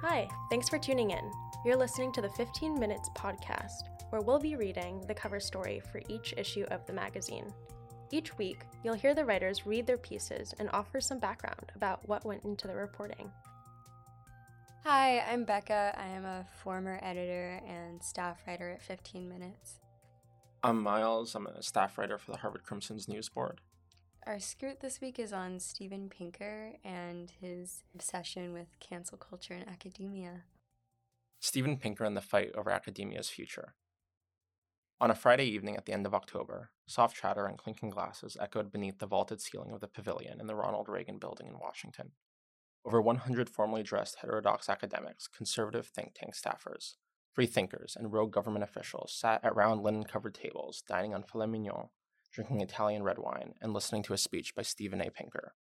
Hi, thanks for tuning in. You're listening to the 15 Minutes podcast, where we'll be reading the cover story for each issue of the magazine. Each week, you'll hear the writers read their pieces and offer some background about what went into the reporting. Hi, I'm Becca. I am a former editor and staff writer at 15 Minutes. I'm Miles. I'm a staff writer for the Harvard Crimson's news board. Our skirt this week is on Steven Pinker and his obsession with cancel culture in academia. Steven Pinker and the fight over academia's future. On a Friday evening at the end of October, soft chatter and clinking glasses echoed beneath the vaulted ceiling of the pavilion in the Ronald Reagan building in Washington. Over 100 formally dressed heterodox academics, conservative think tank staffers, free thinkers, and rogue government officials sat at round linen covered tables, dining on filet mignon, drinking Italian red wine, and listening to a speech by Steven A. Pinker.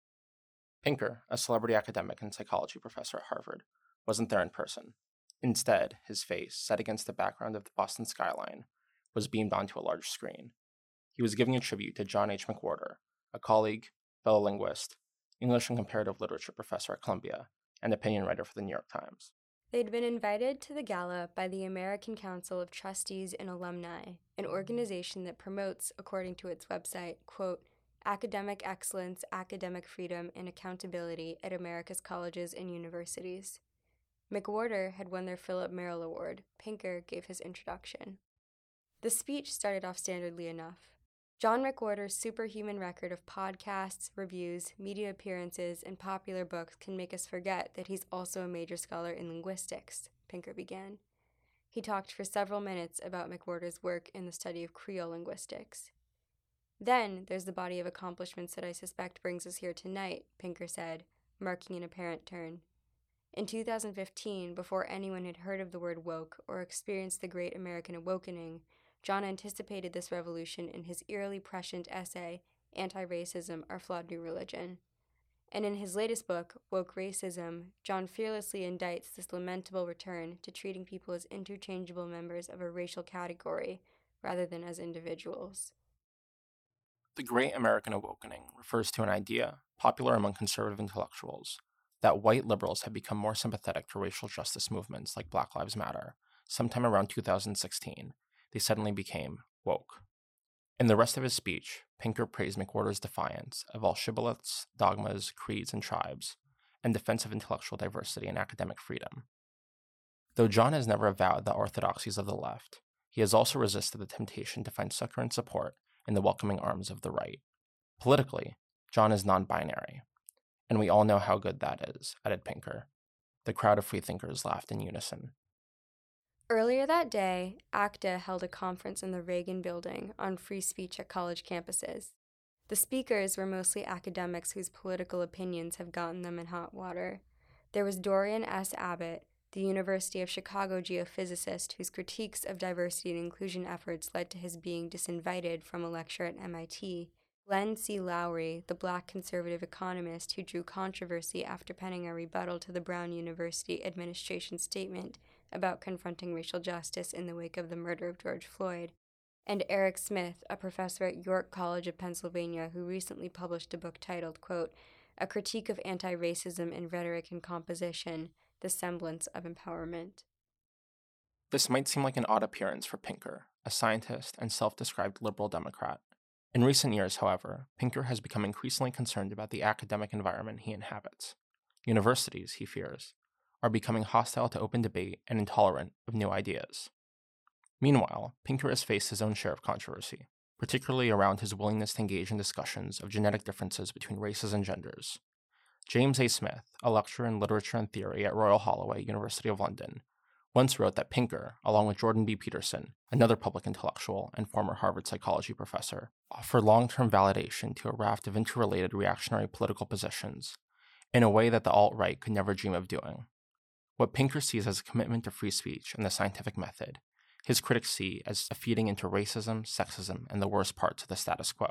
Pinker, a celebrity academic and psychology professor at Harvard, wasn't there in person. Instead, his face, set against the background of the Boston skyline, was beamed onto a large screen. He was giving a tribute to John H. McWhorter, a colleague, fellow linguist, English and comparative literature professor at Columbia, and opinion writer for the New York Times. They'd been invited to the gala by the American Council of Trustees and Alumni, an organization that promotes, according to its website, quote, academic excellence, academic freedom, and accountability at America's colleges and universities. McWhorter had won their Philip Merrill Award. Pinker gave his introduction. The speech started off standardly enough. John McWhorter's superhuman record of podcasts, reviews, media appearances, and popular books can make us forget that he's also a major scholar in linguistics, Pinker began. He talked for several minutes about McWhorter's work in the study of Creole linguistics. Then there's the body of accomplishments that I suspect brings us here tonight, Pinker said, marking an apparent turn. In 2015, before anyone had heard of the word woke or experienced the Great American Awakening, John anticipated this revolution in his eerily prescient essay, Anti Racism Our Flawed New Religion. And in his latest book, Woke Racism, John fearlessly indicts this lamentable return to treating people as interchangeable members of a racial category rather than as individuals. The Great American Awakening refers to an idea, popular among conservative intellectuals, that white liberals had become more sympathetic to racial justice movements like Black Lives Matter sometime around 2016 they suddenly became woke. In the rest of his speech, Pinker praised McWhorter's defiance of all shibboleths, dogmas, creeds, and tribes, and defense of intellectual diversity and academic freedom. Though John has never avowed the orthodoxies of the left, he has also resisted the temptation to find succor and support in the welcoming arms of the right. Politically, John is non binary, and we all know how good that is, added Pinker. The crowd of freethinkers laughed in unison. Earlier that day, ACTA held a conference in the Reagan Building on free speech at college campuses. The speakers were mostly academics whose political opinions have gotten them in hot water. There was Dorian S. Abbott, the University of Chicago geophysicist whose critiques of diversity and inclusion efforts led to his being disinvited from a lecture at MIT. Glenn C. Loury, the black conservative economist who drew controversy after penning a rebuttal to the Brown University administration statement about confronting racial justice in the wake of the murder of George Floyd, and Erec Smith, a professor at York College of Pennsylvania who recently published a book titled, quote, A Critique of Anti-Racism in Rhetoric and Composition, The Semblance of Empowerment. This might seem like an odd appearance for Pinker, a scientist and self-described liberal Democrat. In recent years, however, Pinker has become increasingly concerned about the academic environment he inhabits. Universities, he fears, are becoming hostile to open debate and intolerant of new ideas. Meanwhile, Pinker has faced his own share of controversy, particularly around his willingness to engage in discussions of genetic differences between races and genders. James A. Smith, a lecturer in literature and theory at Royal Holloway, University of London, once wrote that Pinker, along with Jordan B. Peterson, another public intellectual and former Harvard psychology professor, offer long term validation to a raft of interrelated reactionary political positions in a way that the alt right could never dream of doing. What Pinker sees as a commitment to free speech and the scientific method, his critics see as a feeding into racism, sexism, and the worst parts of the status quo.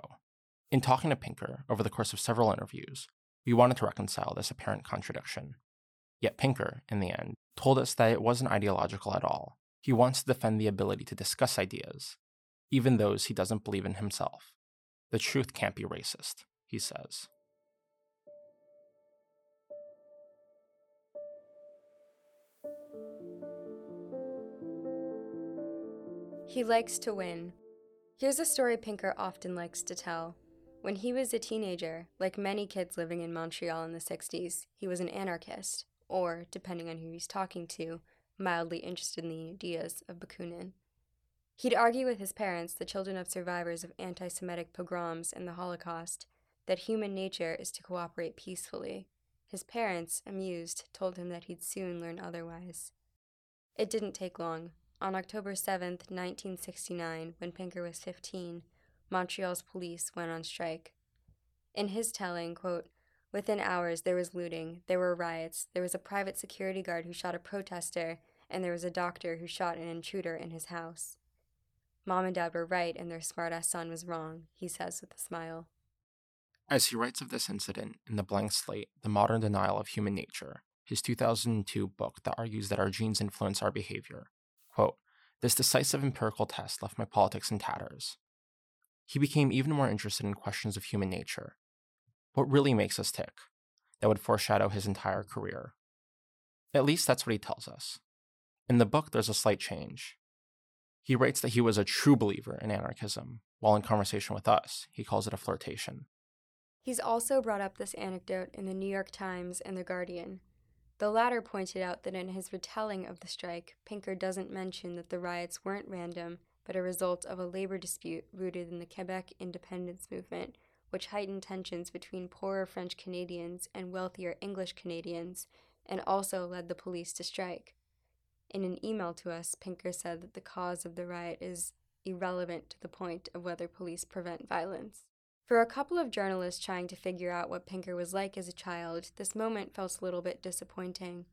In talking to Pinker over the course of several interviews, we wanted to reconcile this apparent contradiction. Yet Pinker, in the end, told us that it wasn't ideological at all. He wants to defend the ability to discuss ideas, even those he doesn't believe in himself. The truth can't be racist, he says. He likes to win. Here's a story Pinker often likes to tell. When he was a teenager, like many kids living in Montreal in the 60s, he was an anarchist, or, depending on who he's talking to, mildly interested in the ideas of Bakunin. He'd argue with his parents, the children of survivors of anti Semitic pogroms and the Holocaust, that human nature is to cooperate peacefully. His parents, amused, told him that he'd soon learn otherwise. It didn't take long. On October 7, 1969, when Pinker was 15, Montreal's police went on strike. In his telling, quote, Within hours, there was looting, there were riots, there was a private security guard who shot a protester, and there was a doctor who shot an intruder in his house. Mom and dad were right, and their smartass son was wrong, he says with a smile. As he writes of this incident in The Blank Slate The Modern Denial of Human Nature, his 2002 book that argues that our genes influence our behavior, this decisive empirical test left my politics in tatters. He became even more interested in questions of human nature. What really makes us tick? That would foreshadow his entire career. At least that's what he tells us. In the book, there's a slight change. He writes that he was a true believer in anarchism, while in conversation with us, he calls it a flirtation. He's also brought up this anecdote in the New York Times and The Guardian. The latter pointed out that in his retelling of the strike, Pinker doesn't mention that the riots weren't random, but a result of a labor dispute rooted in the Quebec independence movement, which heightened tensions between poorer French Canadians and wealthier English Canadians, and also led the police to strike. In an email to us, Pinker said that the cause of the riot is irrelevant to the point of whether police prevent violence. For a couple of journalists trying to figure out what Pinker was like as a child, this moment felt a little bit disappointing.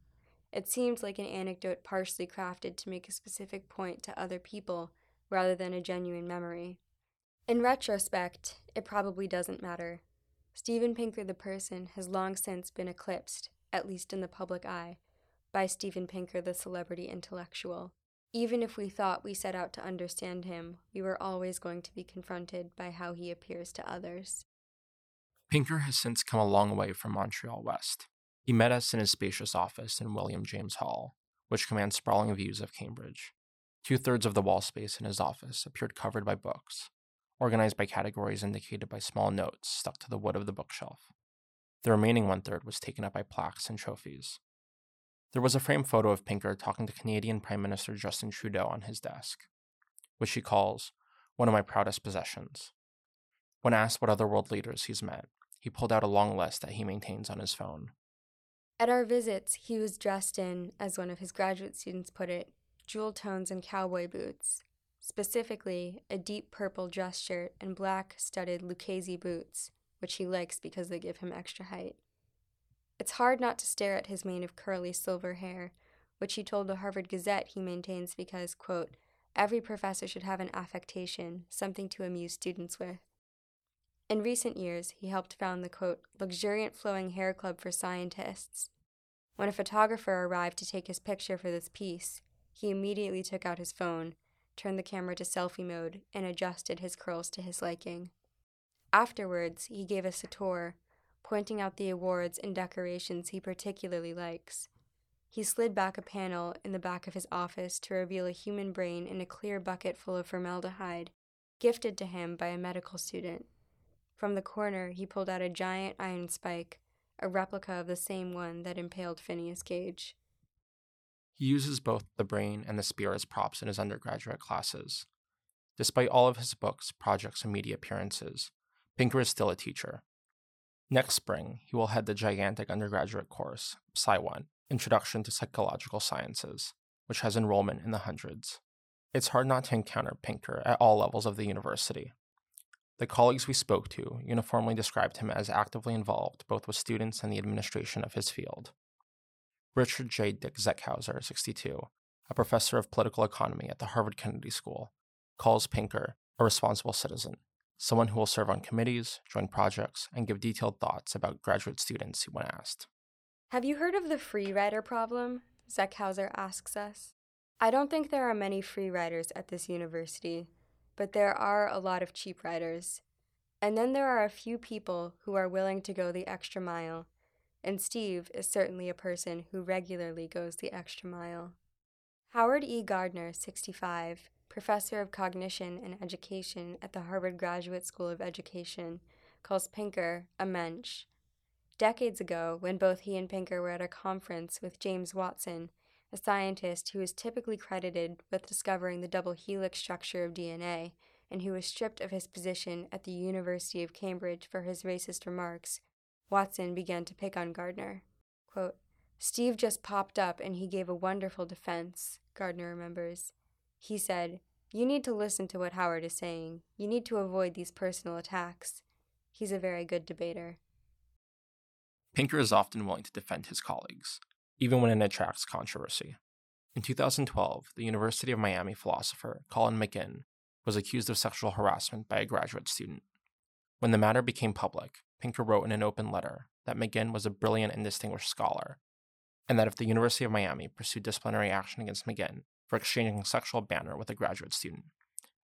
It seemed like an anecdote partially crafted to make a specific point to other people rather than a genuine memory. In retrospect, it probably doesn't matter. Steven Pinker the person has long since been eclipsed, at least in the public eye, by Steven Pinker, the celebrity intellectual. Even if we thought we set out to understand him, we were always going to be confronted by how he appears to others. Pinker has since come a long way from Montreal West. He met us in his spacious office in William James Hall, which commands sprawling views of Cambridge. Two thirds of the wall space in his office appeared covered by books, organized by categories indicated by small notes stuck to the wood of the bookshelf. The remaining one third was taken up by plaques and trophies, there was a framed photo of Pinker talking to Canadian Prime Minister Justin Trudeau on his desk, which he calls one of my proudest possessions. When asked what other world leaders he's met, he pulled out a long list that he maintains on his phone. At our visits, he was dressed in, as one of his graduate students put it, jewel tones and cowboy boots, specifically a deep purple dress shirt and black studded Lucchese boots, which he likes because they give him extra height. It's hard not to stare at his mane of curly silver hair, which he told the Harvard Gazette he maintains because, quote, every professor should have an affectation, something to amuse students with. In recent years, he helped found the, quote, luxuriant flowing hair club for scientists. When a photographer arrived to take his picture for this piece, he immediately took out his phone, turned the camera to selfie mode, and adjusted his curls to his liking. Afterwards, he gave us a tour, pointing out the awards and decorations he particularly likes. He slid back a panel in the back of his office to reveal a human brain in a clear bucket full of formaldehyde, gifted to him by a medical student. From the corner, he pulled out a giant iron spike, a replica of the same one that impaled Phineas Gage. He uses both the brain and the spear as props in his undergraduate classes. Despite all of his books, projects, and media appearances, Pinker is still a teacher. Next spring, he will head the gigantic undergraduate course, Psi 1, Introduction to Psychological Sciences, which has enrollment in the hundreds. It's hard not to encounter Pinker at all levels of the university. The colleagues we spoke to uniformly described him as actively involved both with students and the administration of his field. Richard J. Dick Zeckhauser, 62, a professor of political economy at the Harvard Kennedy School, calls Pinker a responsible citizen someone who will serve on committees, join projects, and give detailed thoughts about graduate students when asked. Have you heard of the free rider problem? Zeckhauser asks us. I don't think there are many free riders at this university, but there are a lot of cheap riders. And then there are a few people who are willing to go the extra mile, and Steve is certainly a person who regularly goes the extra mile. Howard E. Gardner, 65, professor of cognition and education at the Harvard Graduate School of Education, calls Pinker a mensch. Decades ago, when both he and Pinker were at a conference with James Watson, a scientist who is typically credited with discovering the double helix structure of DNA, and who was stripped of his position at the University of Cambridge for his racist remarks, Watson began to pick on Gardner. Quote, Steve just popped up and he gave a wonderful defense, Gardner remembers. He said, You need to listen to what Howard is saying. You need to avoid these personal attacks. He's a very good debater. Pinker is often willing to defend his colleagues, even when it attracts controversy. In 2012, the University of Miami philosopher Colin McGinn was accused of sexual harassment by a graduate student. When the matter became public, Pinker wrote in an open letter that McGinn was a brilliant and distinguished scholar, and that if the University of Miami pursued disciplinary action against McGinn for exchanging sexual banter with a graduate student,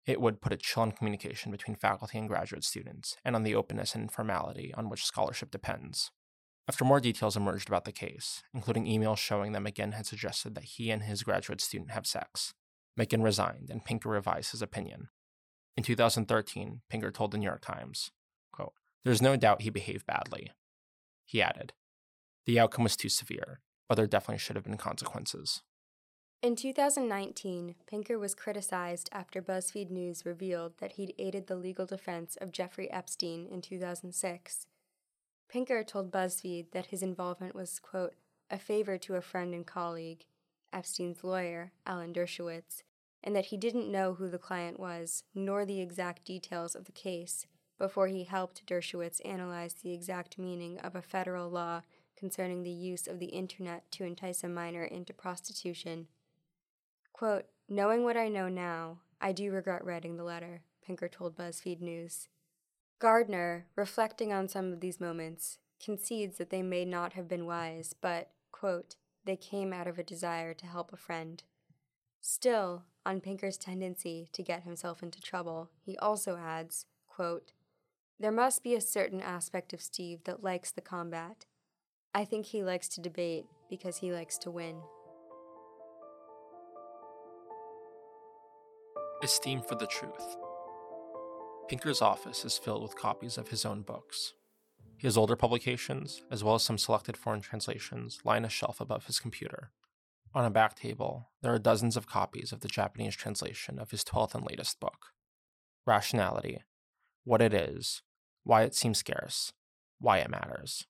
it would put a chill on communication between faculty and graduate students and on the openness and informality on which scholarship depends. After more details emerged about the case, including emails showing that McGinn had suggested that he and his graduate student have sex, McGinn resigned and Pinker revised his opinion. In 2013, Pinker told the New York Times, quote, There's no doubt he behaved badly. He added, The outcome was too severe, but there definitely should have been consequences. In 2019, Pinker was criticized after BuzzFeed News revealed that he'd aided the legal defense of Jeffrey Epstein in 2006 Pinker told BuzzFeed that his involvement was, quote, a favor to a friend and colleague, Epstein's lawyer, Alan Dershowitz, and that he didn't know who the client was, nor the exact details of the case, before he helped Dershowitz analyze the exact meaning of a federal law concerning the use of the internet to entice a minor into prostitution. Quote, Knowing what I know now, I do regret writing the letter, Pinker told BuzzFeed News. Gardner, reflecting on some of these moments, concedes that they may not have been wise, but, quote, they came out of a desire to help a friend. Still, on Pinker's tendency to get himself into trouble, he also adds, quote, There must be a certain aspect of Steve that likes the combat. I think he likes to debate because he likes to win. Esteem for the truth. Pinker's office is filled with copies of his own books. His older publications, as well as some selected foreign translations, line a shelf above his computer. On a back table, there are dozens of copies of the Japanese translation of his 12th and latest book Rationality What It Is, Why It Seems Scarce, Why It Matters.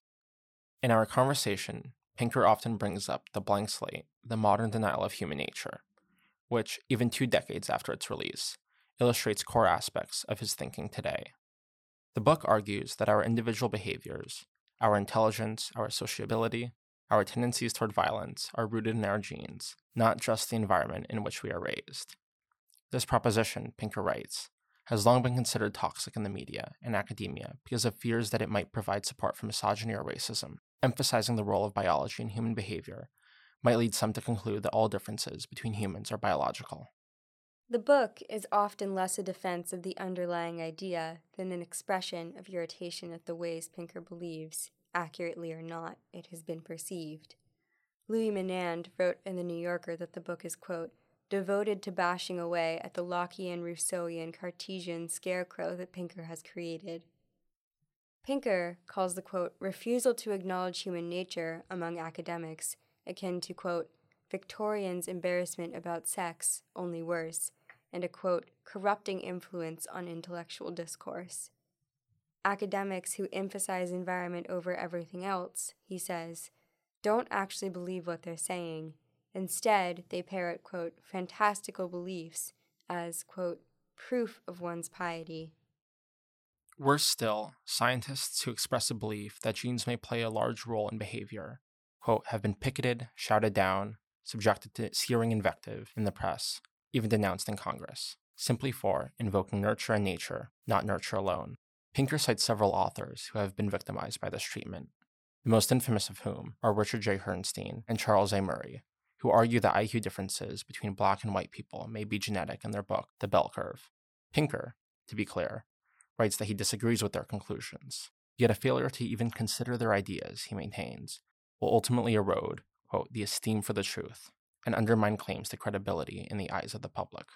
In our conversation, Pinker often brings up The Blank Slate, The Modern Denial of Human Nature, which, even two decades after its release, illustrates core aspects of his thinking today. The book argues that our individual behaviors, our intelligence, our sociability, our tendencies toward violence are rooted in our genes, not just the environment in which we are raised. This proposition, Pinker writes, has long been considered toxic in the media and academia because of fears that it might provide support for misogyny or racism, emphasizing the role of biology in human behavior might lead some to conclude that all differences between humans are biological. The book is often less a defense of the underlying idea than an expression of irritation at the ways Pinker believes, accurately or not, it has been perceived. Louis Menand wrote in The New Yorker that the book is, quote, devoted to bashing away at the Lockean, Rousseauian, Cartesian scarecrow that Pinker has created. Pinker calls the, quote, refusal to acknowledge human nature among academics akin to, quote, Victorians' embarrassment about sex, only worse, and a quote, corrupting influence on intellectual discourse. Academics who emphasize environment over everything else, he says, don't actually believe what they're saying. Instead, they parrot, quote, fantastical beliefs as, quote, proof of one's piety. Worse still, scientists who express a belief that genes may play a large role in behavior, quote, have been picketed, shouted down, subjected to searing invective in the press, even denounced in Congress, simply for invoking nurture and nature, not nurture alone. Pinker cites several authors who have been victimized by this treatment, the most infamous of whom are Richard J. Herrnstein and Charles A. Murray, who argue that IQ differences between black and white people may be genetic in their book, The Bell Curve. Pinker, to be clear, writes that he disagrees with their conclusions, yet a failure to even consider their ideas, he maintains, will ultimately erode, quote, the esteem for the truth, and undermine claims to credibility in the eyes of the public.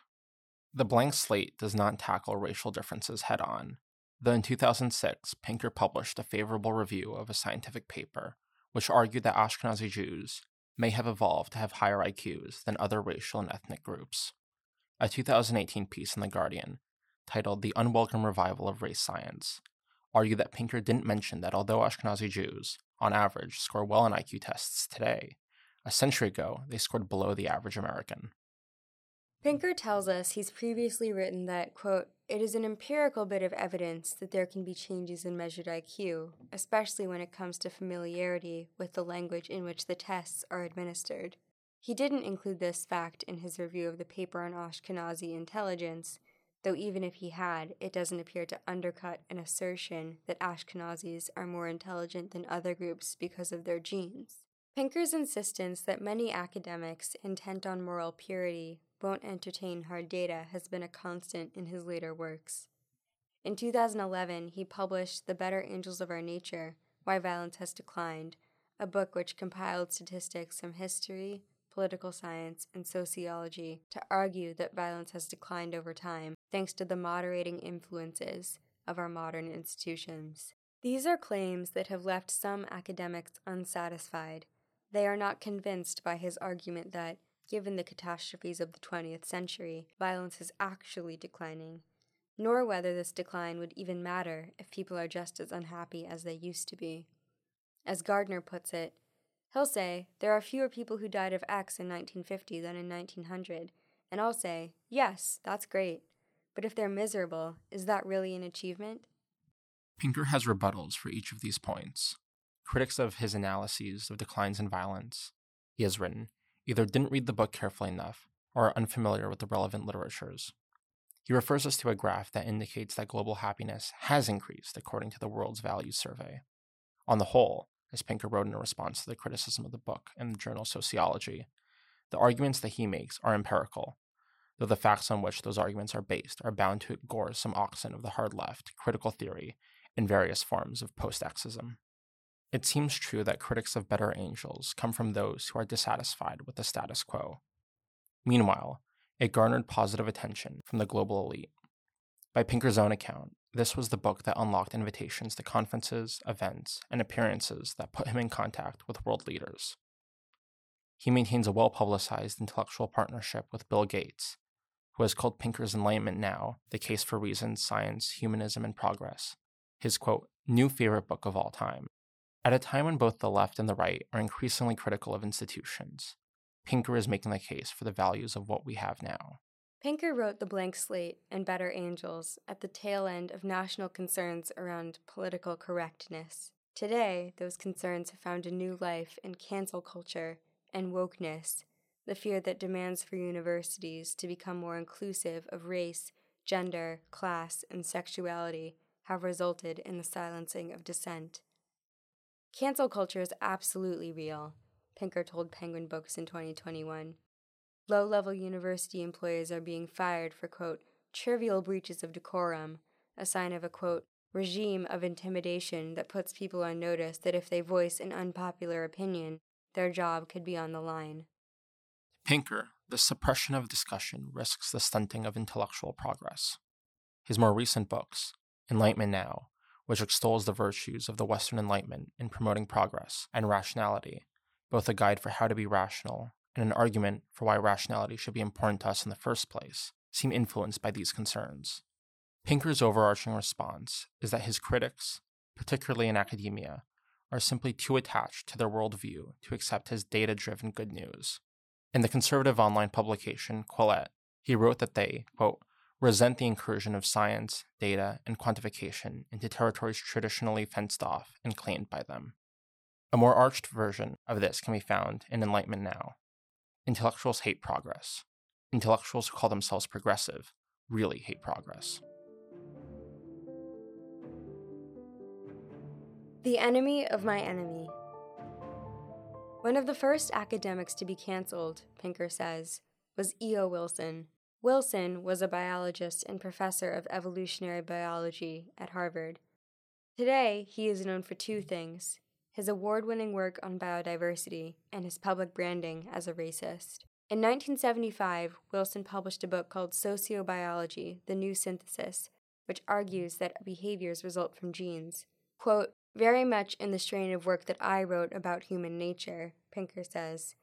The blank slate does not tackle racial differences head on, though in 2006, Pinker published a favorable review of a scientific paper which argued that Ashkenazi Jews may have evolved to have higher IQs than other racial and ethnic groups. A 2018 piece in The Guardian, titled The Unwelcome Revival of Race Science, argued that Pinker didn't mention that although Ashkenazi Jews, on average, score well on IQ tests today, a century ago they scored below the average American. Pinker tells us he's previously written that, quote, it is an empirical bit of evidence that there can be changes in measured IQ, especially when it comes to familiarity with the language in which the tests are administered. He didn't include this fact in his review of the paper on Ashkenazi intelligence, though even if he had, it doesn't appear to undercut an assertion that Ashkenazis are more intelligent than other groups because of their genes. Pinker's insistence that many academics intent on moral purity won't entertain hard data has been a constant in his later works. In 2011, he published The Better Angels of Our Nature Why Violence Has Declined, a book which compiled statistics from history, political science, and sociology to argue that violence has declined over time thanks to the moderating influences of our modern institutions. These are claims that have left some academics unsatisfied. They are not convinced by his argument that given the catastrophes of the 20th century, violence is actually declining, nor whether this decline would even matter if people are just as unhappy as they used to be. As Gardner puts it, he'll say, There are fewer people who died of X in 1950 than in 1900, and I'll say, Yes, that's great. But if they're miserable, is that really an achievement? Pinker has rebuttals for each of these points. Critics of his analyses of declines in violence, he has written, either didn't read the book carefully enough or are unfamiliar with the relevant literatures. He refers us to a graph that indicates that global happiness has increased according to the World's Values Survey. On the whole, as Pinker wrote in a response to the criticism of the book in the journal Sociology, the arguments that he makes are empirical, though the facts on which those arguments are based are bound to gore some oxen of the hard left, critical theory, and various forms of post Xism. It seems true that critics of better angels come from those who are dissatisfied with the status quo. Meanwhile, it garnered positive attention from the global elite. By Pinker's own account, this was the book that unlocked invitations to conferences, events, and appearances that put him in contact with world leaders. He maintains a well publicized intellectual partnership with Bill Gates, who has called Pinker's Enlightenment Now, The Case for Reason, Science, Humanism, and Progress, his quote, new favorite book of all time. At a time when both the left and the right are increasingly critical of institutions, Pinker is making the case for the values of what we have now. Pinker wrote The Blank Slate and Better Angels at the tail end of national concerns around political correctness. Today, those concerns have found a new life in cancel culture and wokeness, the fear that demands for universities to become more inclusive of race, gender, class, and sexuality have resulted in the silencing of dissent. Cancel culture is absolutely real, Pinker told Penguin Books in 2021. Low level university employees are being fired for, quote, trivial breaches of decorum, a sign of a, quote, regime of intimidation that puts people on notice that if they voice an unpopular opinion, their job could be on the line. Pinker, the suppression of discussion risks the stunting of intellectual progress. His more recent books, Enlightenment Now which extols the virtues of the Western Enlightenment in promoting progress and rationality, both a guide for how to be rational and an argument for why rationality should be important to us in the first place, seem influenced by these concerns. Pinker's overarching response is that his critics, particularly in academia, are simply too attached to their worldview to accept his data driven good news. In the conservative online publication Quillette, he wrote that they, quote, resent the incursion of science, data, and quantification into territories traditionally fenced off and claimed by them. A more arched version of this can be found in Enlightenment Now. Intellectuals hate progress. Intellectuals who call themselves progressive really hate progress. The enemy of my enemy. One of the first academics to be canceled, Pinker says, was E.O. Wilson, Wilson was a biologist and professor of evolutionary biology at Harvard. Today, he is known for two things his award winning work on biodiversity and his public branding as a racist. In 1975, Wilson published a book called Sociobiology The New Synthesis, which argues that behaviors result from genes. Quote, very much in the strain of work that I wrote about human nature, Pinker says,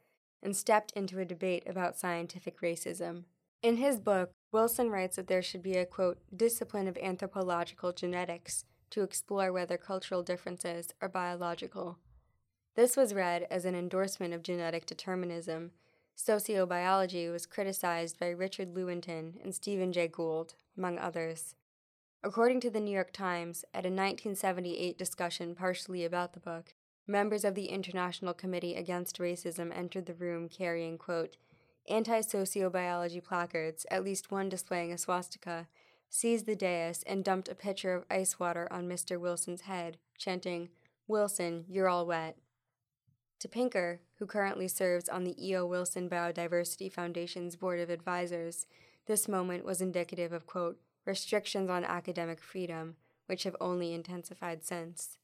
and stepped into a debate about scientific racism. In his book, Wilson writes that there should be a quote, discipline of anthropological genetics to explore whether cultural differences are biological. This was read as an endorsement of genetic determinism. Sociobiology was criticized by Richard Lewontin and Stephen Jay Gould, among others. According to the New York Times, at a 1978 discussion partially about the book, members of the International Committee Against Racism entered the room carrying, quote, anti sociobiology placards, at least one displaying a swastika, seized the dais and dumped a pitcher of ice water on Mr. Wilson's head, chanting, Wilson, you're all wet. To Pinker, who currently serves on the E.O. Wilson Biodiversity Foundation's Board of Advisors, this moment was indicative of, quote, restrictions on academic freedom, which have only intensified since.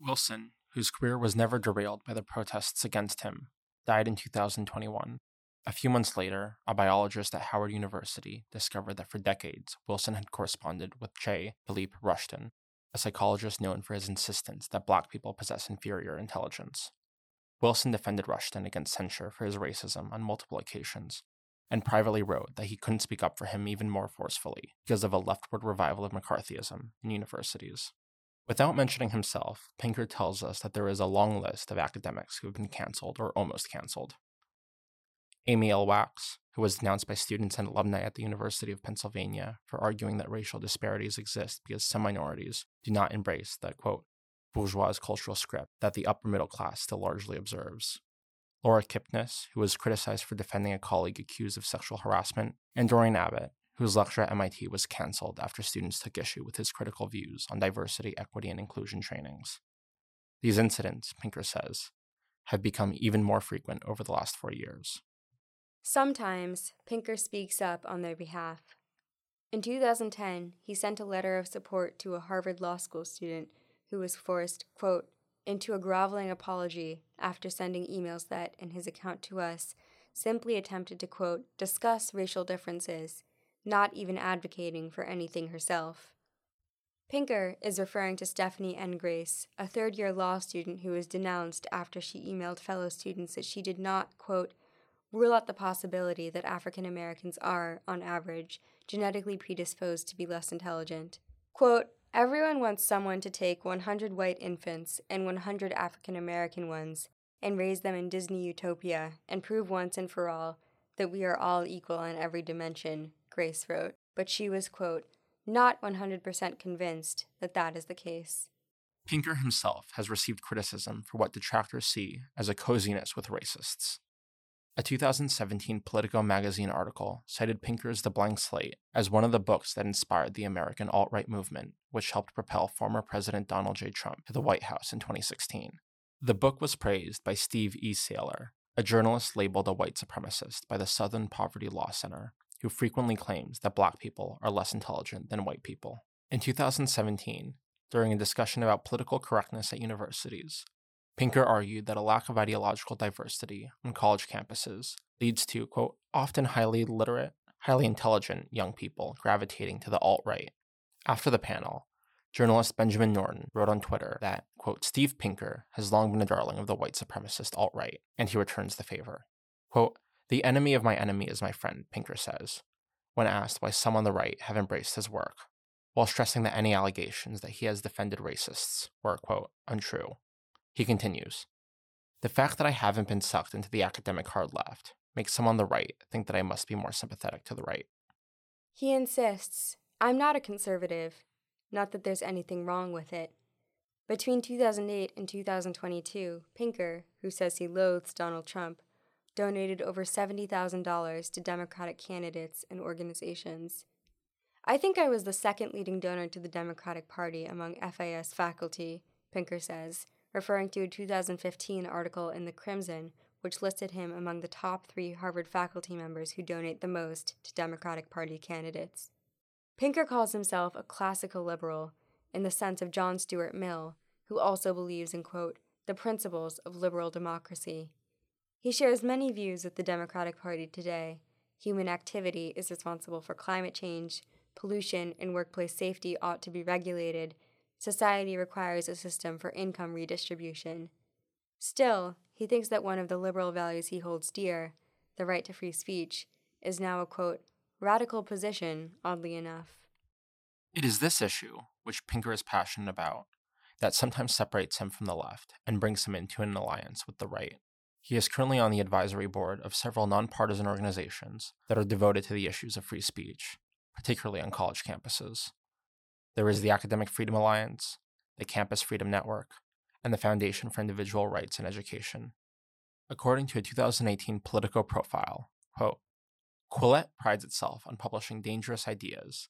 Wilson, whose career was never derailed by the protests against him, died in 2021. A few months later, a biologist at Howard University discovered that for decades, Wilson had corresponded with J. Philippe Rushton, a psychologist known for his insistence that black people possess inferior intelligence. Wilson defended Rushton against censure for his racism on multiple occasions, and privately wrote that he couldn't speak up for him even more forcefully because of a leftward revival of McCarthyism in universities. Without mentioning himself, Pinker tells us that there is a long list of academics who have been canceled or almost canceled. Amy L. Wax, who was denounced by students and alumni at the University of Pennsylvania for arguing that racial disparities exist because some minorities do not embrace the, quote, bourgeois cultural script that the upper middle class still largely observes. Laura Kipnis, who was criticized for defending a colleague accused of sexual harassment, and Dorian Abbott, whose lecture at MIT was canceled after students took issue with his critical views on diversity, equity, and inclusion trainings. These incidents, Pinker says, have become even more frequent over the last four years. Sometimes Pinker speaks up on their behalf. In 2010, he sent a letter of support to a Harvard Law School student who was forced, quote, into a groveling apology after sending emails that, in his account to us, simply attempted to, quote, discuss racial differences, not even advocating for anything herself. Pinker is referring to Stephanie N. Grace, a third year law student who was denounced after she emailed fellow students that she did not, quote, rule out the possibility that African Americans are, on average, genetically predisposed to be less intelligent. Quote, Everyone wants someone to take 100 white infants and 100 African American ones and raise them in Disney utopia and prove once and for all that we are all equal on every dimension, Grace wrote. But she was, quote, not 100% convinced that that is the case. Pinker himself has received criticism for what detractors see as a coziness with racists. A 2017 Politico magazine article cited Pinker's The Blank Slate as one of the books that inspired the American alt right movement, which helped propel former President Donald J. Trump to the White House in 2016. The book was praised by Steve E. Sailer, a journalist labeled a white supremacist by the Southern Poverty Law Center, who frequently claims that black people are less intelligent than white people. In 2017, during a discussion about political correctness at universities, Pinker argued that a lack of ideological diversity on college campuses leads to, quote, often highly literate, highly intelligent young people gravitating to the alt right. After the panel, journalist Benjamin Norton wrote on Twitter that, quote, Steve Pinker has long been a darling of the white supremacist alt right, and he returns the favor. Quote, the enemy of my enemy is my friend, Pinker says, when asked why some on the right have embraced his work, while stressing that any allegations that he has defended racists were, quote, untrue. He continues The fact that I haven't been sucked into the academic hard left makes some on the right think that I must be more sympathetic to the right. He insists I'm not a conservative, not that there's anything wrong with it. Between 2008 and 2022, Pinker, who says he loathes Donald Trump, donated over $70,000 to Democratic candidates and organizations. I think I was the second leading donor to the Democratic Party among FAS faculty, Pinker says, referring to a 2015 article in The Crimson, which listed him among the top three Harvard faculty members who donate the most to Democratic Party candidates. Pinker calls himself a classical liberal in the sense of John Stuart Mill, who also believes in, quote, the principles of liberal democracy. He shares many views with the Democratic Party today. Human activity is responsible for climate change, pollution and workplace safety ought to be regulated, society requires a system for income redistribution. Still, he thinks that one of the liberal values he holds dear, the right to free speech, is now a quote, radical position, oddly enough. It is this issue, which Pinker is passionate about, that sometimes separates him from the left and brings him into an alliance with the right. He is currently on the advisory board of several nonpartisan organizations that are devoted to the issues of free speech, particularly on college campuses. There is the Academic Freedom Alliance, the Campus Freedom Network, and the Foundation for Individual Rights in Education. According to a 2018 Politico profile, quote, Quillette prides itself on publishing dangerous ideas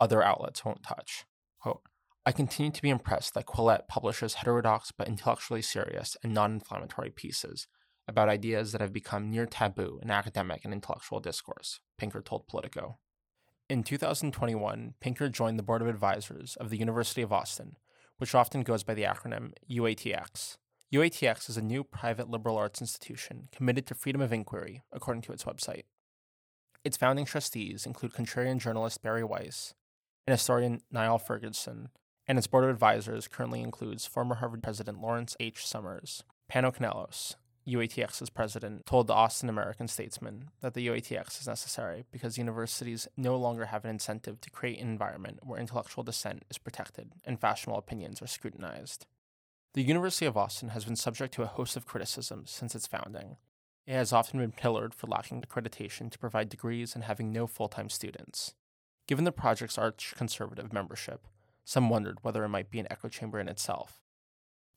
other outlets won't touch. Quote, I continue to be impressed that Quillette publishes heterodox but intellectually serious and non inflammatory pieces about ideas that have become near taboo in academic and intellectual discourse, Pinker told Politico. In 2021, Pinker joined the board of advisors of the University of Austin, which often goes by the acronym UATX. UATX is a new private liberal arts institution committed to freedom of inquiry, according to its website. Its founding trustees include contrarian journalist Bari Weiss and historian Niall Ferguson, and its board of advisors currently includes former Harvard President Lawrence H. Summers. Pano Kanelos, UATX's president, told the Austin American Statesman that the UATX is necessary because universities no longer have an incentive to create an environment where intellectual dissent is protected and fashionable opinions are scrutinized. The University of Austin has been subject to a host of criticisms since its founding. It has often been pillared for lacking accreditation to provide degrees and having no full time students. Given the project's arch conservative membership, some wondered whether it might be an echo chamber in itself.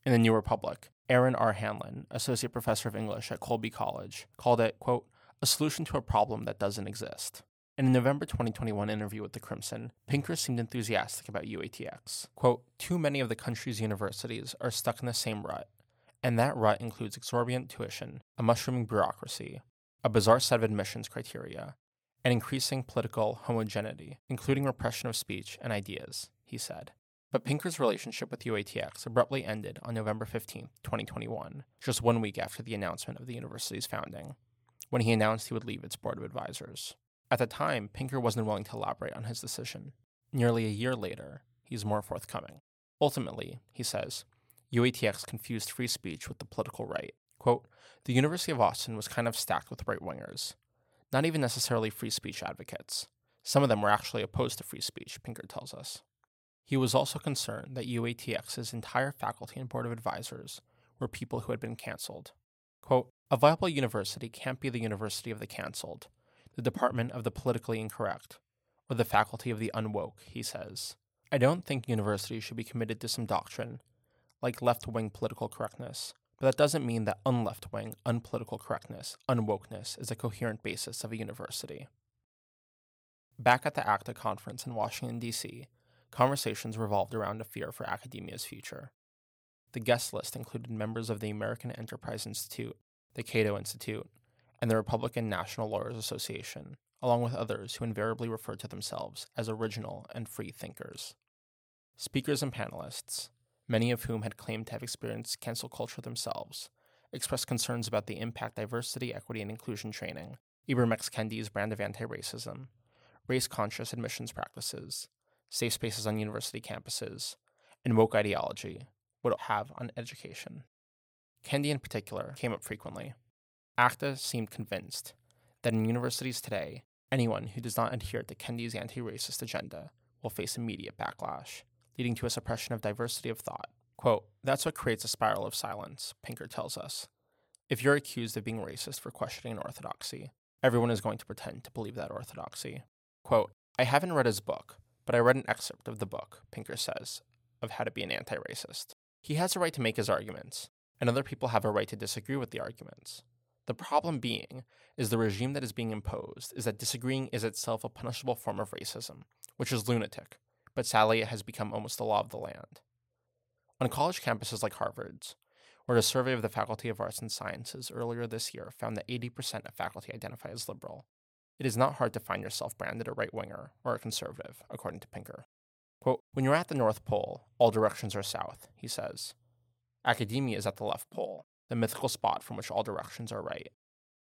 In the New Republic, Aaron R. Hanlon, associate professor of English at Colby College, called it, quote, a solution to a problem that doesn't exist. In a November 2021 interview with The Crimson, Pinker seemed enthusiastic about UATX. Quote, Too many of the country's universities are stuck in the same rut, and that rut includes exorbitant tuition, a mushrooming bureaucracy, a bizarre set of admissions criteria, and increasing political homogeneity, including repression of speech and ideas, he said. But Pinker's relationship with UATX abruptly ended on November 15, 2021, just one week after the announcement of the university's founding, when he announced he would leave its board of advisors. At the time, Pinker wasn't willing to elaborate on his decision. Nearly a year later, he's more forthcoming. Ultimately, he says, UATX confused free speech with the political right. Quote, the University of Austin was kind of stacked with right wingers, not even necessarily free speech advocates. Some of them were actually opposed to free speech, Pinker tells us. He was also concerned that UATX's entire faculty and board of advisors were people who had been canceled. Quote, a viable university can't be the university of the canceled, the department of the politically incorrect, or the faculty of the unwoke, he says. I don't think universities should be committed to some doctrine, like left wing political correctness, but that doesn't mean that unleft wing, unpolitical correctness, unwokeness is a coherent basis of a university. Back at the ACTA conference in Washington, D.C., conversations revolved around a fear for academia's future. The guest list included members of the American Enterprise Institute, the Cato Institute, and the Republican National Lawyers Association, along with others who invariably referred to themselves as original and free thinkers. Speakers and panelists, many of whom had claimed to have experienced cancel culture themselves, expressed concerns about the impact diversity, equity, and inclusion training, Ibram X. Kendi's brand of anti racism, race conscious admissions practices, safe spaces on university campuses, and woke ideology would have on education. Kendi, in particular, came up frequently. ACTA seemed convinced that in universities today, anyone who does not adhere to Kendi's anti racist agenda will face immediate backlash leading to a suppression of diversity of thought. Quote, That's what creates a spiral of silence, Pinker tells us. If you're accused of being racist for questioning an orthodoxy, everyone is going to pretend to believe that orthodoxy. Quote, I haven't read his book, but I read an excerpt of the book, Pinker says, of how to be an anti racist. He has a right to make his arguments, and other people have a right to disagree with the arguments. The problem being is the regime that is being imposed is that disagreeing is itself a punishable form of racism, which is lunatic, but sadly it has become almost the law of the land. On college campuses like Harvard's, where a survey of the Faculty of Arts and Sciences earlier this year found that 80% of faculty identify as liberal, it is not hard to find yourself branded a right winger or a conservative, according to Pinker. Quote, when you're at the North Pole, all directions are south, he says. Academia is at the left pole, the mythical spot from which all directions are right.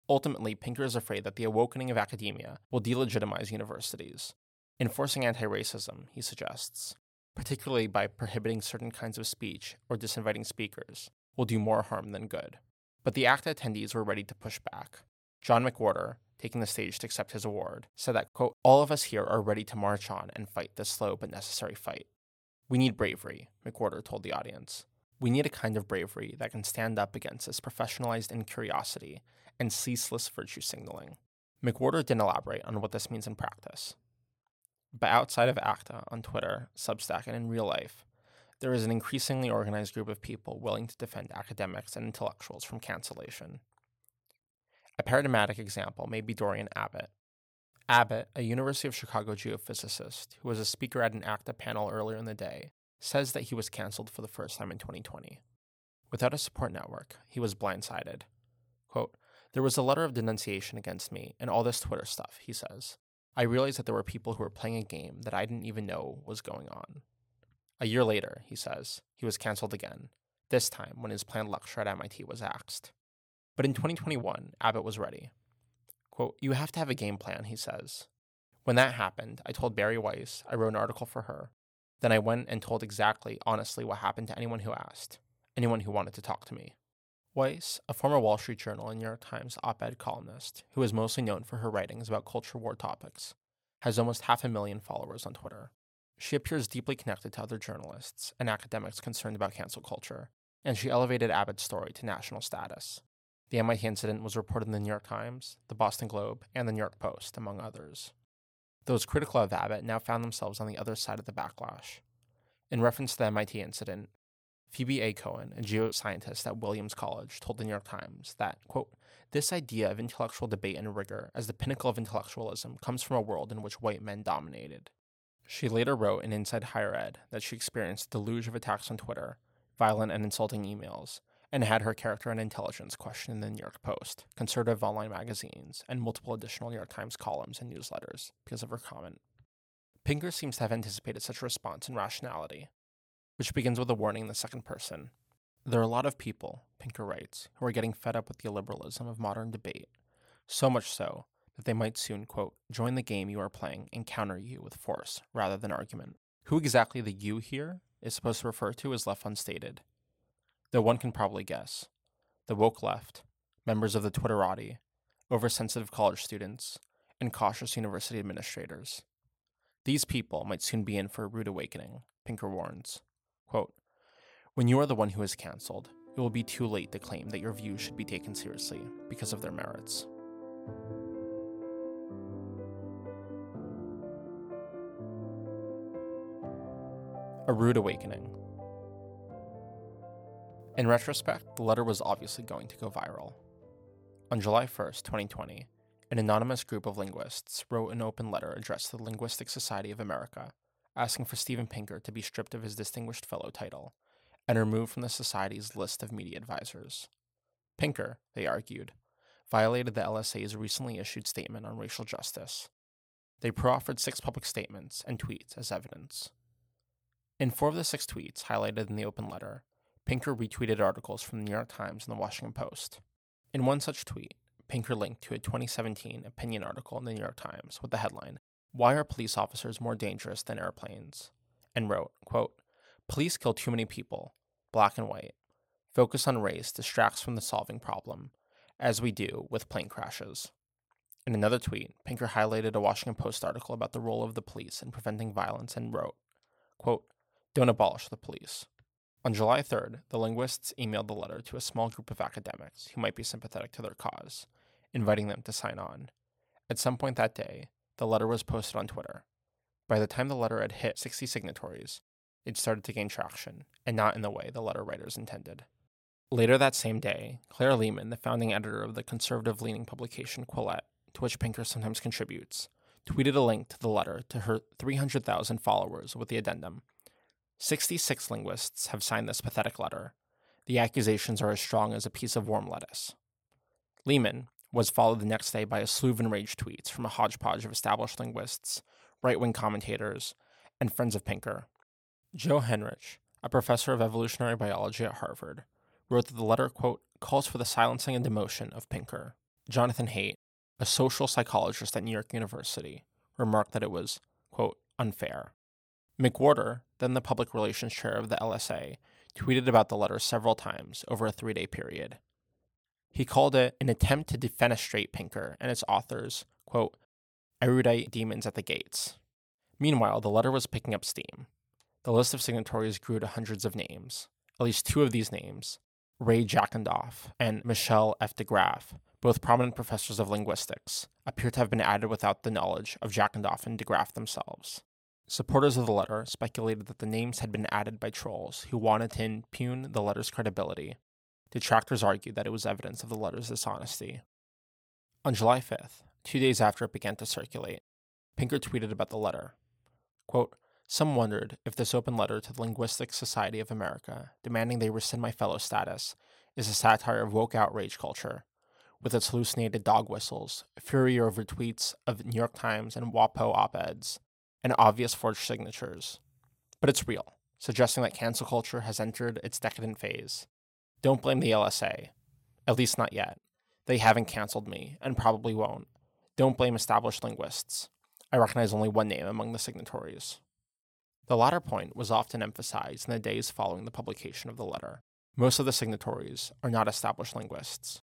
Ultimately, Pinker is afraid that the awakening of academia will delegitimize universities. Enforcing anti racism, he suggests, particularly by prohibiting certain kinds of speech or disinviting speakers, will do more harm than good. But the ACTA attendees were ready to push back. John McWhorter, taking the stage to accept his award, said that, quote, all of us here are ready to march on and fight this slow but necessary fight. We need bravery, McWhorter told the audience. We need a kind of bravery that can stand up against this professionalized incuriosity and ceaseless virtue signaling. McWhorter didn't elaborate on what this means in practice. But outside of ACTA, on Twitter, Substack, and in real life, there is an increasingly organized group of people willing to defend academics and intellectuals from cancellation. A paradigmatic example may be Dorian Abbott. Abbott, a University of Chicago geophysicist who was a speaker at an ACTA panel earlier in the day, says that he was canceled for the first time in 2020. Without a support network, he was blindsided. Quote, there was a letter of denunciation against me and all this Twitter stuff, he says. I realized that there were people who were playing a game that I didn't even know was going on. A year later, he says, he was canceled again, this time when his planned lecture at MIT was axed. But in 2021, Abbott was ready. Quote, You have to have a game plan, he says. When that happened, I told Bari Weiss, I wrote an article for her. Then I went and told exactly, honestly, what happened to anyone who asked, anyone who wanted to talk to me. Weiss, a former Wall Street Journal and New York Times op ed columnist who is mostly known for her writings about culture war topics, has almost half a million followers on Twitter. She appears deeply connected to other journalists and academics concerned about cancel culture, and she elevated Abbott's story to national status. The MIT incident was reported in the New York Times, the Boston Globe, and the New York Post, among others. Those critical of Abbott now found themselves on the other side of the backlash. In reference to the MIT incident, Phoebe A. Cohen, a geoscientist at Williams College, told the New York Times that, quote, this idea of intellectual debate and rigor as the pinnacle of intellectualism comes from a world in which white men dominated. She later wrote in Inside Higher Ed that she experienced a deluge of attacks on Twitter, violent and insulting emails, and had her character and intelligence questioned in the New York Post, conservative online magazines, and multiple additional New York Times columns and newsletters because of her comment. Pinker seems to have anticipated such a response in rationality, which begins with a warning in the second person. There are a lot of people, Pinker writes, who are getting fed up with the illiberalism of modern debate, so much so that they might soon, quote, join the game you are playing and counter you with force rather than argument. Who exactly the you here is supposed to refer to is left unstated, though one can probably guess. The woke left, members of the Twitterati, oversensitive college students, and cautious university administrators. These people might soon be in for a rude awakening, Pinker warns. Quote, when you are the one who is cancelled, it will be too late to claim that your views should be taken seriously because of their merits. A Rude Awakening. In retrospect, the letter was obviously going to go viral. On July 1st, 2020, an anonymous group of linguists wrote an open letter addressed to the Linguistic Society of America, asking for Steven Pinker to be stripped of his Distinguished Fellow title and removed from the Society's list of media advisors. Pinker, they argued, violated the LSA's recently issued statement on racial justice. They proffered six public statements and tweets as evidence. In four of the six tweets highlighted in the open letter, Pinker retweeted articles from the New York Times and the Washington Post. In one such tweet, Pinker linked to a 2017 opinion article in the New York Times with the headline, Why Are Police Officers More Dangerous Than Airplanes? and wrote, quote, Police kill too many people, black and white. Focus on race distracts from the solving problem, as we do with plane crashes. In another tweet, Pinker highlighted a Washington Post article about the role of the police in preventing violence and wrote, quote, don't abolish the police. On July 3rd, the linguists emailed the letter to a small group of academics who might be sympathetic to their cause, inviting them to sign on. At some point that day, the letter was posted on Twitter. By the time the letter had hit 60 signatories, it started to gain traction, and not in the way the letter writers intended. Later that same day, Claire Lehmann, the founding editor of the conservative leaning publication Quillette, to which Pinker sometimes contributes, tweeted a link to the letter to her 300,000 followers with the addendum 66 linguists have signed this pathetic letter. The accusations are as strong as a piece of warm lettuce. Lehmann was followed the next day by a slew of enraged tweets from a hodgepodge of established linguists, right wing commentators, and friends of Pinker. Joe Henrich, a professor of evolutionary biology at Harvard, wrote that the letter, quote, calls for the silencing and demotion of Pinker. Jonathan Haidt, a social psychologist at New York University, remarked that it was, quote, unfair. McWhorter, then the public relations chair of the LSA, tweeted about the letter several times over a three day period. He called it an attempt to defenestrate Pinker and its authors, quote, erudite demons at the gates. Meanwhile, the letter was picking up steam. The list of signatories grew to hundreds of names. At least two of these names, Ray Jackendoff and Michel F. DeGraff, both prominent professors of linguistics, appear to have been added without the knowledge of Jackendoff and DeGraff themselves. Supporters of the letter speculated that the names had been added by trolls who wanted to impugn the letter's credibility. Detractors argued that it was evidence of the letter's dishonesty. On July 5th, two days after it began to circulate, Pinker tweeted about the letter. Quote, some wondered if this open letter to the Linguistic Society of America, demanding they rescind my fellow status, is a satire of woke outrage culture, with its hallucinated dog whistles, fury over tweets of New York Times and WAPO op eds, and obvious forged signatures. But it's real, suggesting that cancel culture has entered its decadent phase. Don't blame the LSA, at least not yet. They haven't canceled me, and probably won't. Don't blame established linguists. I recognize only one name among the signatories. The latter point was often emphasized in the days following the publication of the letter. Most of the signatories are not established linguists.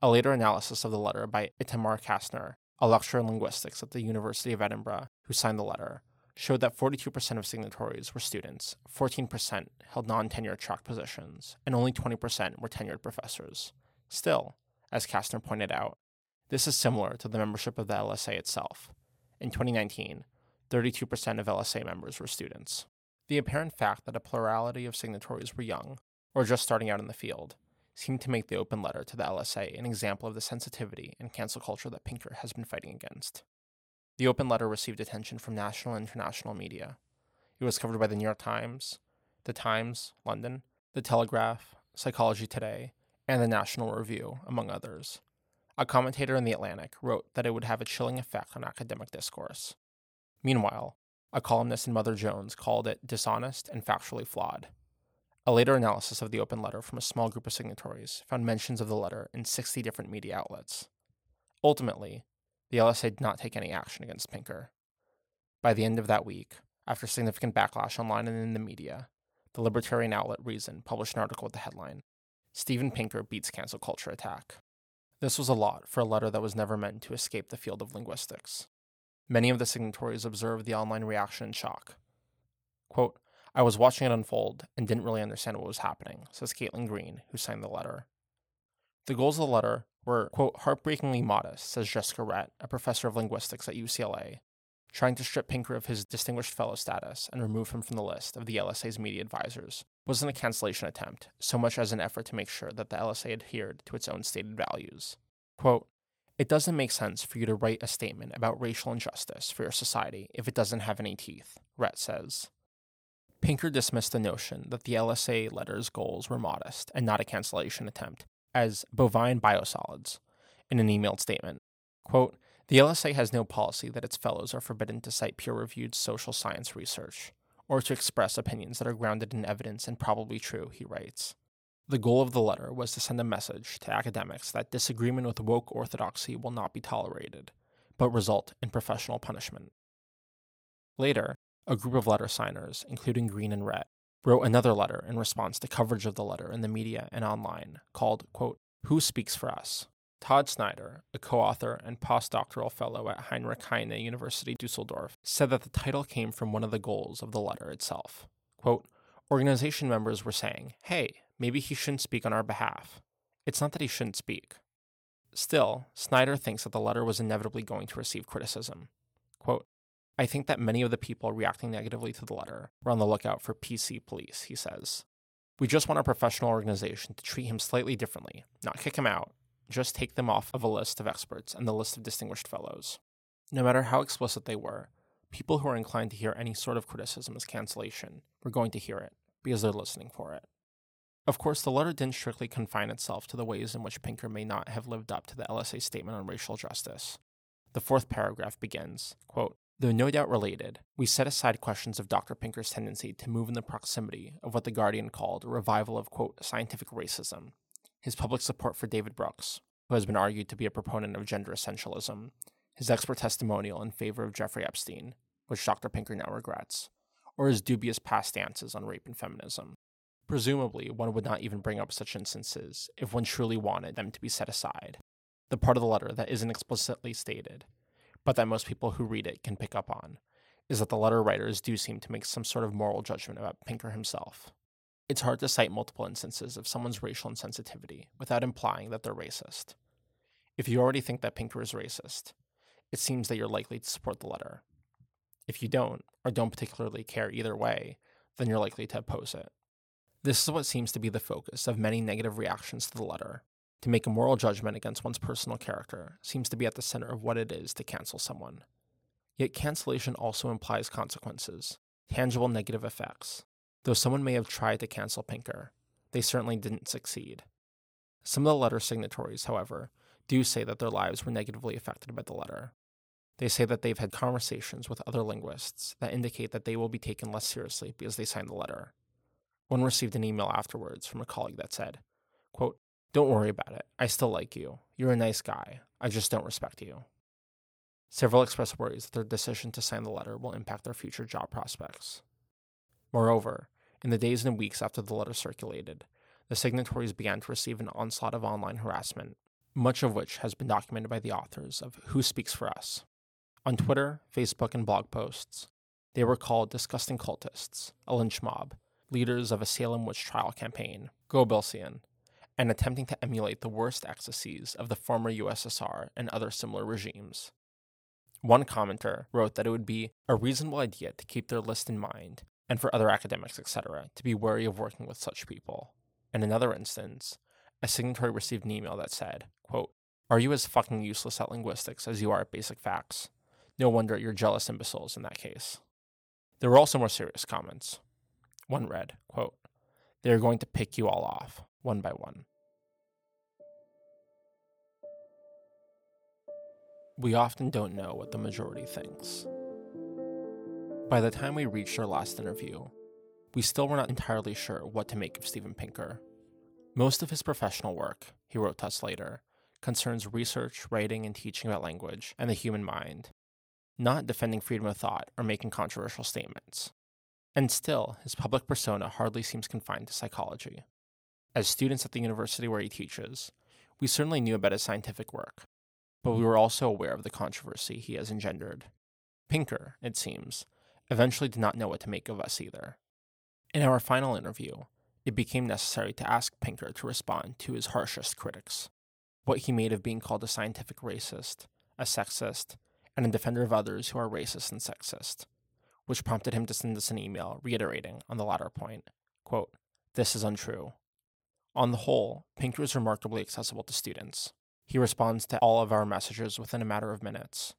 A later analysis of the letter by Itamar Kastner, a lecturer in linguistics at the University of Edinburgh, who signed the letter, showed that 42% of signatories were students, 14% held non tenured track positions, and only 20% were tenured professors. Still, as Kastner pointed out, this is similar to the membership of the LSA itself. In 2019, 32% of LSA members were students. The apparent fact that a plurality of signatories were young, or just starting out in the field, seemed to make the open letter to the LSA an example of the sensitivity and cancel culture that Pinker has been fighting against. The open letter received attention from national and international media. It was covered by the New York Times, the Times, London, the Telegraph, Psychology Today, and the National Review, among others. A commentator in The Atlantic wrote that it would have a chilling effect on academic discourse. Meanwhile, a columnist in Mother Jones called it dishonest and factually flawed. A later analysis of the open letter from a small group of signatories found mentions of the letter in 60 different media outlets. Ultimately, the LSA did not take any action against Pinker. By the end of that week, after significant backlash online and in the media, the libertarian outlet Reason published an article with the headline Steven Pinker beats cancel culture attack. This was a lot for a letter that was never meant to escape the field of linguistics. Many of the signatories observed the online reaction in shock. Quote, I was watching it unfold and didn't really understand what was happening, says Caitlin Green, who signed the letter. The goals of the letter were, quote, heartbreakingly modest, says Jessica Rett, a professor of linguistics at UCLA, trying to strip Pinker of his distinguished fellow status and remove him from the list of the LSA's media advisors wasn't a cancellation attempt, so much as an effort to make sure that the LSA adhered to its own stated values. Quote, it doesn't make sense for you to write a statement about racial injustice for your society if it doesn't have any teeth, Rett says. Pinker dismissed the notion that the LSA letter's goals were modest and not a cancellation attempt as bovine biosolids in an emailed statement. Quote, the LSA has no policy that its fellows are forbidden to cite peer reviewed social science research or to express opinions that are grounded in evidence and probably true, he writes. The goal of the letter was to send a message to academics that disagreement with woke orthodoxy will not be tolerated, but result in professional punishment. Later, a group of letter signers, including Green and Rett, wrote another letter in response to coverage of the letter in the media and online called, quote, Who Speaks for Us? Todd Snider, a co author and postdoctoral fellow at Heinrich Heine University Dusseldorf, said that the title came from one of the goals of the letter itself. Quote, Organization members were saying, Hey, maybe he shouldn't speak on our behalf. It's not that he shouldn't speak. Still, Snider thinks that the letter was inevitably going to receive criticism. Quote, I think that many of the people reacting negatively to the letter were on the lookout for PC police, he says. We just want our professional organization to treat him slightly differently, not kick him out, just take them off of a list of experts and the list of distinguished fellows. No matter how explicit they were, people who are inclined to hear any sort of criticism as cancellation were going to hear it because they're listening for it. Of course, the letter didn't strictly confine itself to the ways in which Pinker may not have lived up to the LSA statement on racial justice. The fourth paragraph begins quote, Though no doubt related, we set aside questions of Dr. Pinker's tendency to move in the proximity of what The Guardian called a revival of, quote, scientific racism, his public support for David Brooks, who has been argued to be a proponent of gender essentialism, his expert testimonial in favor of Jeffrey Epstein, which Dr. Pinker now regrets, or his dubious past stances on rape and feminism. Presumably, one would not even bring up such instances if one truly wanted them to be set aside. The part of the letter that isn't explicitly stated, but that most people who read it can pick up on, is that the letter writers do seem to make some sort of moral judgment about Pinker himself. It's hard to cite multiple instances of someone's racial insensitivity without implying that they're racist. If you already think that Pinker is racist, it seems that you're likely to support the letter. If you don't, or don't particularly care either way, then you're likely to oppose it. This is what seems to be the focus of many negative reactions to the letter. To make a moral judgment against one's personal character seems to be at the center of what it is to cancel someone. Yet cancellation also implies consequences, tangible negative effects. Though someone may have tried to cancel Pinker, they certainly didn't succeed. Some of the letter signatories, however, do say that their lives were negatively affected by the letter. They say that they've had conversations with other linguists that indicate that they will be taken less seriously because they signed the letter. One received an email afterwards from a colleague that said, Don't worry about it. I still like you. You're a nice guy. I just don't respect you. Several expressed worries that their decision to sign the letter will impact their future job prospects. Moreover, in the days and weeks after the letter circulated, the signatories began to receive an onslaught of online harassment, much of which has been documented by the authors of Who Speaks for Us. On Twitter, Facebook, and blog posts, they were called disgusting cultists, a lynch mob, leaders of a Salem witch trial campaign, Goebbelsian, and attempting to emulate the worst excesses of the former USSR and other similar regimes. One commenter wrote that it would be a reasonable idea to keep their list in mind and for other academics, etc., to be wary of working with such people. In another instance, a signatory received an email that said, quote, Are you as fucking useless at linguistics as you are at basic facts? No wonder you're jealous imbeciles in that case. There were also more serious comments. One read, quote, They are going to pick you all off, one by one. We often don't know what the majority thinks. By the time we reached our last interview, we still were not entirely sure what to make of Steven Pinker. Most of his professional work, he wrote to us later, concerns research, writing, and teaching about language and the human mind, not defending freedom of thought or making controversial statements. And still, his public persona hardly seems confined to psychology. As students at the university where he teaches, we certainly knew about his scientific work, but we were also aware of the controversy he has engendered. Pinker, it seems, eventually did not know what to make of us either. In our final interview, it became necessary to ask Pinker to respond to his harshest critics what he made of being called a scientific racist, a sexist, and a defender of others who are racist and sexist, which prompted him to send us an email reiterating on the latter point quote, This is untrue. On the whole, Pinker is remarkably accessible to students. He responds to all of our messages within a matter of minutes.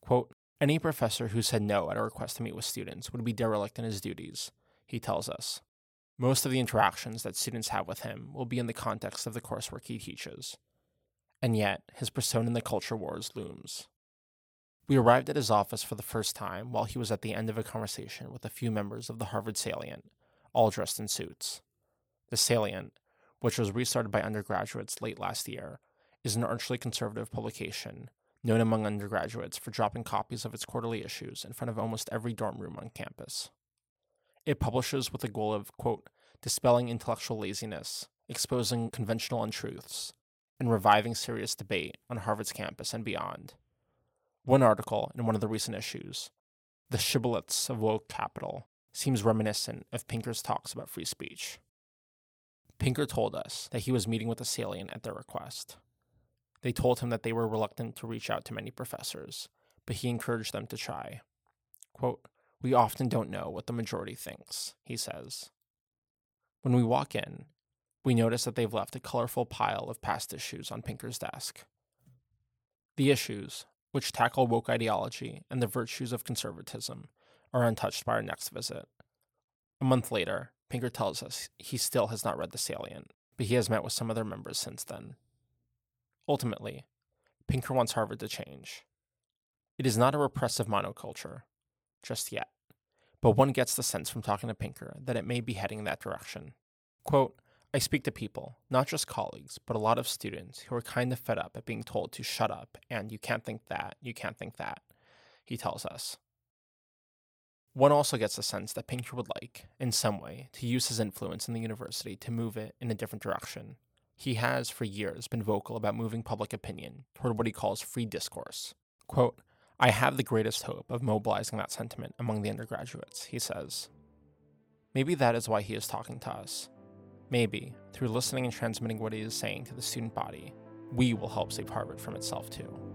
Quote, any professor who said no at a request to meet with students would be derelict in his duties, he tells us. Most of the interactions that students have with him will be in the context of the coursework he teaches. And yet, his persona in the culture wars looms. We arrived at his office for the first time while he was at the end of a conversation with a few members of the Harvard Salient, all dressed in suits. The Salient, which was restarted by undergraduates late last year, is an archly conservative publication known among undergraduates for dropping copies of its quarterly issues in front of almost every dorm room on campus. It publishes with the goal of, quote, dispelling intellectual laziness, exposing conventional untruths, and reviving serious debate on Harvard's campus and beyond. One article in one of the recent issues, The Shibboleths of Woke Capital, seems reminiscent of Pinker's talks about free speech. Pinker told us that he was meeting with the Salient at their request. They told him that they were reluctant to reach out to many professors, but he encouraged them to try. Quote, We often don't know what the majority thinks, he says. When we walk in, we notice that they've left a colorful pile of past issues on Pinker's desk. The issues, which tackle woke ideology and the virtues of conservatism, are untouched by our next visit. A month later, Pinker tells us he still has not read The Salient, but he has met with some of their members since then. Ultimately, Pinker wants Harvard to change. It is not a repressive monoculture, just yet, but one gets the sense from talking to Pinker that it may be heading in that direction. Quote, I speak to people, not just colleagues, but a lot of students who are kind of fed up at being told to shut up and you can't think that, you can't think that, he tells us. One also gets the sense that Pinker would like, in some way, to use his influence in the university to move it in a different direction. He has, for years, been vocal about moving public opinion toward what he calls free discourse. Quote, I have the greatest hope of mobilizing that sentiment among the undergraduates, he says. Maybe that is why he is talking to us. Maybe, through listening and transmitting what he is saying to the student body, we will help save Harvard from itself too.